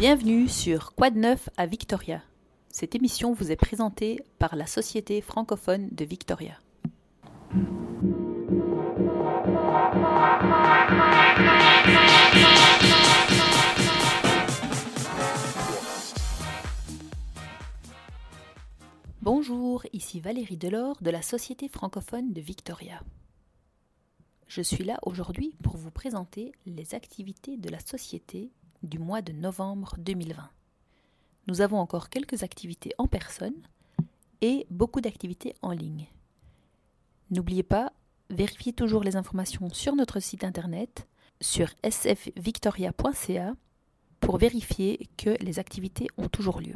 Bienvenue sur Quad Neuf à Victoria. Cette émission vous est présentée par la Société francophone de Victoria. Bonjour, ici Valérie Delors de la Société francophone de Victoria. Je suis là aujourd'hui pour vous présenter les activités de la Société du mois de novembre 2020. Nous avons encore quelques activités en personne et beaucoup d'activités en ligne. N'oubliez pas, vérifiez toujours les informations sur notre site internet sur sfvictoria.ca pour vérifier que les activités ont toujours lieu.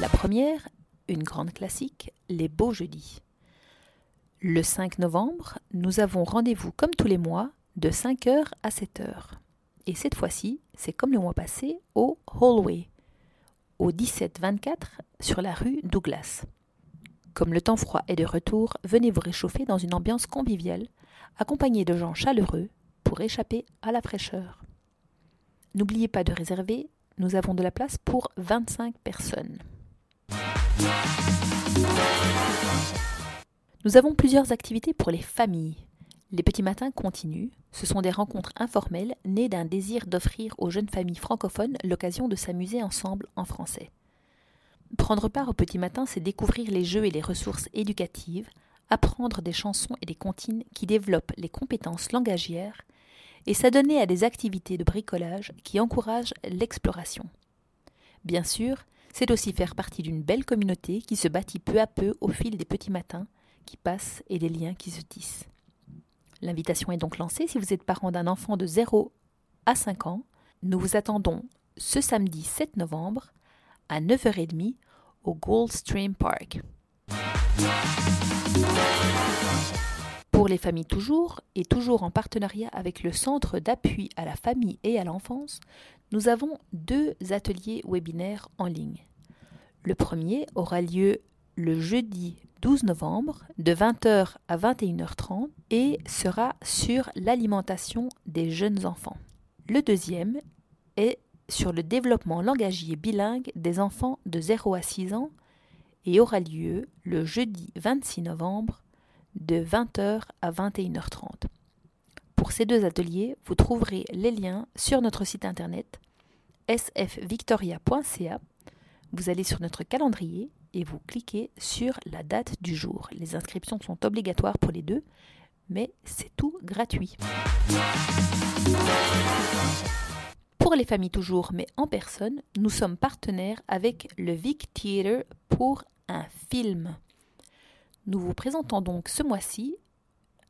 La première, une grande classique, les beaux jeudis. Le 5 novembre, nous avons rendez-vous comme tous les mois de 5h à 7h. Et cette fois-ci, c'est comme le mois passé au Hallway, au 1724 sur la rue Douglas. Comme le temps froid est de retour, venez vous réchauffer dans une ambiance conviviale, accompagnée de gens chaleureux pour échapper à la fraîcheur. N'oubliez pas de réserver, nous avons de la place pour 25 personnes. Nous avons plusieurs activités pour les familles. Les petits matins continuent. Ce sont des rencontres informelles nées d'un désir d'offrir aux jeunes familles francophones l'occasion de s'amuser ensemble en français. Prendre part au petit matin, c'est découvrir les jeux et les ressources éducatives, apprendre des chansons et des comptines qui développent les compétences langagières et s'adonner à des activités de bricolage qui encouragent l'exploration. Bien sûr, c'est aussi faire partie d'une belle communauté qui se bâtit peu à peu au fil des petits matins qui passent et des liens qui se tissent. L'invitation est donc lancée si vous êtes parent d'un enfant de 0 à 5 ans. Nous vous attendons ce samedi 7 novembre à 9h30 au Goldstream Park. Pour les familles toujours, et toujours en partenariat avec le Centre d'appui à la famille et à l'enfance, nous avons deux ateliers webinaires en ligne. Le premier aura lieu le jeudi 12 novembre de 20h à 21h30 et sera sur l'alimentation des jeunes enfants. Le deuxième est sur le développement langagier bilingue des enfants de 0 à 6 ans et aura lieu le jeudi 26 novembre de 20h à 21h30. Pour ces deux ateliers, vous trouverez les liens sur notre site internet sfvictoria.ca. Vous allez sur notre calendrier et vous cliquez sur la date du jour. Les inscriptions sont obligatoires pour les deux, mais c'est tout gratuit. Pour les familles toujours, mais en personne, nous sommes partenaires avec le Vic Theatre pour un film. Nous vous présentons donc ce mois-ci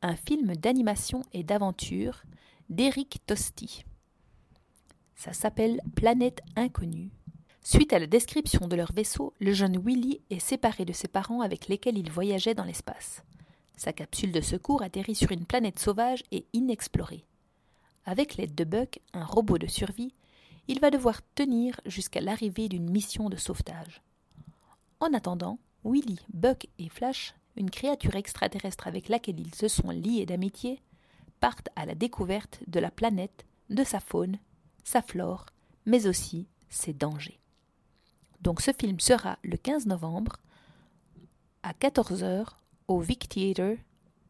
un film d'animation et d'aventure d'Eric Tosti. Ça s'appelle Planète inconnue Suite à la description de leur vaisseau, le jeune Willy est séparé de ses parents avec lesquels il voyageait dans l'espace. Sa capsule de secours atterrit sur une planète sauvage et inexplorée. Avec l'aide de Buck, un robot de survie, il va devoir tenir jusqu'à l'arrivée d'une mission de sauvetage. En attendant, Willy, Buck et Flash, une créature extraterrestre avec laquelle ils se sont liés d'amitié, partent à la découverte de la planète, de sa faune, sa flore, mais aussi ses dangers. Donc ce film sera le 15 novembre à 14h au Vic Theatre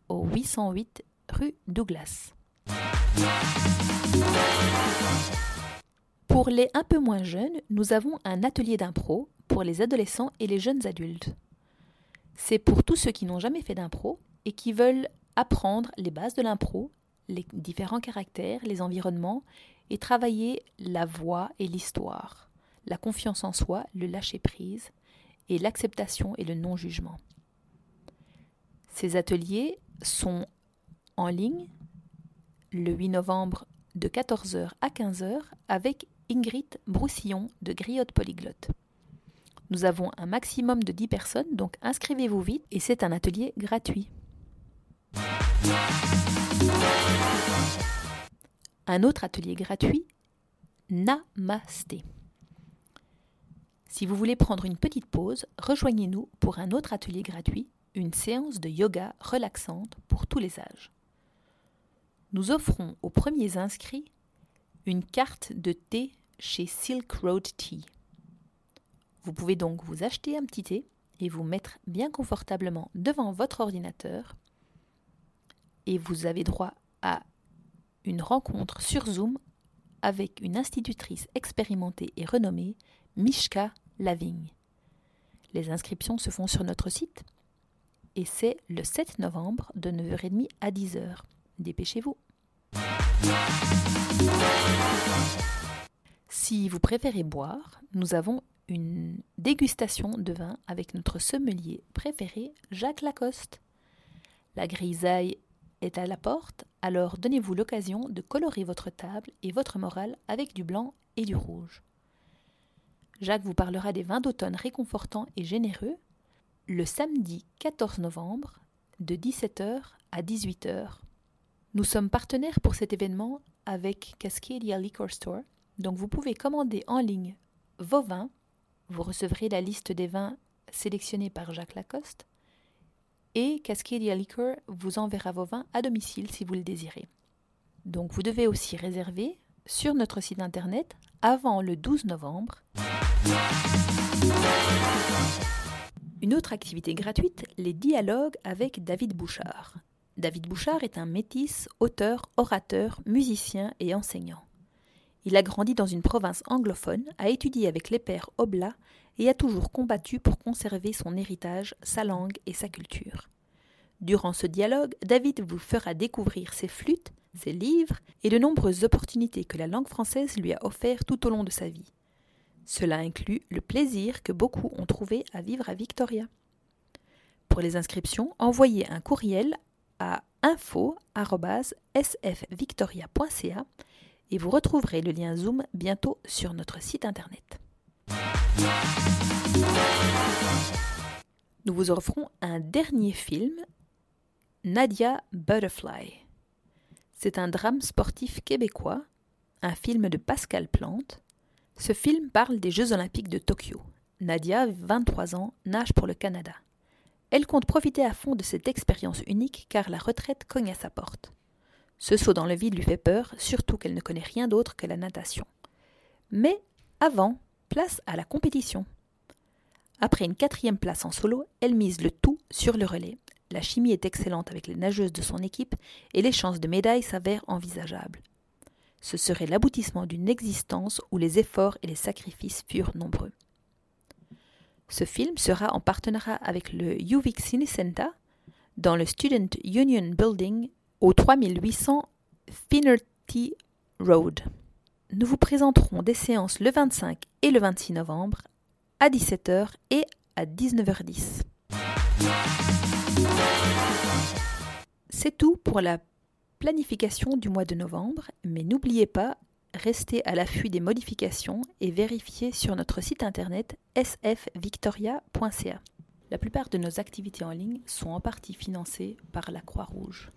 au 808 rue Douglas. Pour les un peu moins jeunes, nous avons un atelier d'impro pour les adolescents et les jeunes adultes. C'est pour tous ceux qui n'ont jamais fait d'impro et qui veulent apprendre les bases de l'impro, les différents caractères, les environnements et travailler la voix et l'histoire la confiance en soi, le lâcher-prise, et l'acceptation et le non-jugement. Ces ateliers sont en ligne le 8 novembre de 14h à 15h avec Ingrid Broussillon de Griotte Polyglotte. Nous avons un maximum de 10 personnes, donc inscrivez-vous vite et c'est un atelier gratuit. Un autre atelier gratuit, Namasté. Si vous voulez prendre une petite pause, rejoignez-nous pour un autre atelier gratuit, une séance de yoga relaxante pour tous les âges. Nous offrons aux premiers inscrits une carte de thé chez Silk Road Tea. Vous pouvez donc vous acheter un petit thé et vous mettre bien confortablement devant votre ordinateur et vous avez droit à une rencontre sur Zoom avec une institutrice expérimentée et renommée, Mishka Lavigne. Les inscriptions se font sur notre site et c'est le 7 novembre de 9h30 à 10h. Dépêchez-vous. Si vous préférez boire, nous avons une dégustation de vin avec notre sommelier préféré, Jacques Lacoste. La grisaille est à la porte, alors donnez-vous l'occasion de colorer votre table et votre morale avec du blanc et du rouge. Jacques vous parlera des vins d'automne réconfortants et généreux le samedi 14 novembre de 17h à 18h. Nous sommes partenaires pour cet événement avec Cascadia Liquor Store, donc vous pouvez commander en ligne vos vins. Vous recevrez la liste des vins sélectionnés par Jacques Lacoste et Cascadia Liquor vous enverra vos vins à domicile si vous le désirez. Donc vous devez aussi réserver sur notre site internet avant le 12 novembre. Une autre activité gratuite, les dialogues avec David Bouchard. David Bouchard est un métis, auteur, orateur, musicien et enseignant. Il a grandi dans une province anglophone, a étudié avec les pères Oblats et a toujours combattu pour conserver son héritage, sa langue et sa culture. Durant ce dialogue, David vous fera découvrir ses flûtes, ses livres et de nombreuses opportunités que la langue française lui a offertes tout au long de sa vie. Cela inclut le plaisir que beaucoup ont trouvé à vivre à Victoria. Pour les inscriptions, envoyez un courriel à info.sfvictoria.ca et vous retrouverez le lien Zoom bientôt sur notre site internet. Nous vous offrons un dernier film, Nadia Butterfly. C'est un drame sportif québécois, un film de Pascal Plante. Ce film parle des Jeux olympiques de Tokyo. Nadia, 23 ans, nage pour le Canada. Elle compte profiter à fond de cette expérience unique car la retraite cogne à sa porte. Ce saut dans le vide lui fait peur, surtout qu'elle ne connaît rien d'autre que la natation. Mais avant, place à la compétition. Après une quatrième place en solo, elle mise le tout sur le relais. La chimie est excellente avec les nageuses de son équipe et les chances de médaille s'avèrent envisageables. Ce serait l'aboutissement d'une existence où les efforts et les sacrifices furent nombreux. Ce film sera en partenariat avec le UVic Cinecenta dans le Student Union Building au 3800 Finnerty Road. Nous vous présenterons des séances le 25 et le 26 novembre à 17h et à 19h10. C'est tout pour la planification du mois de novembre, mais n'oubliez pas, restez à l'affût des modifications et vérifiez sur notre site internet sfvictoria.ca. La plupart de nos activités en ligne sont en partie financées par la Croix-Rouge.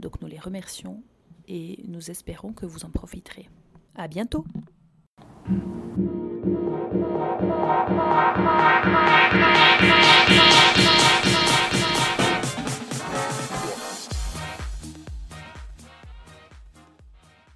Donc nous les remercions et nous espérons que vous en profiterez. À bientôt!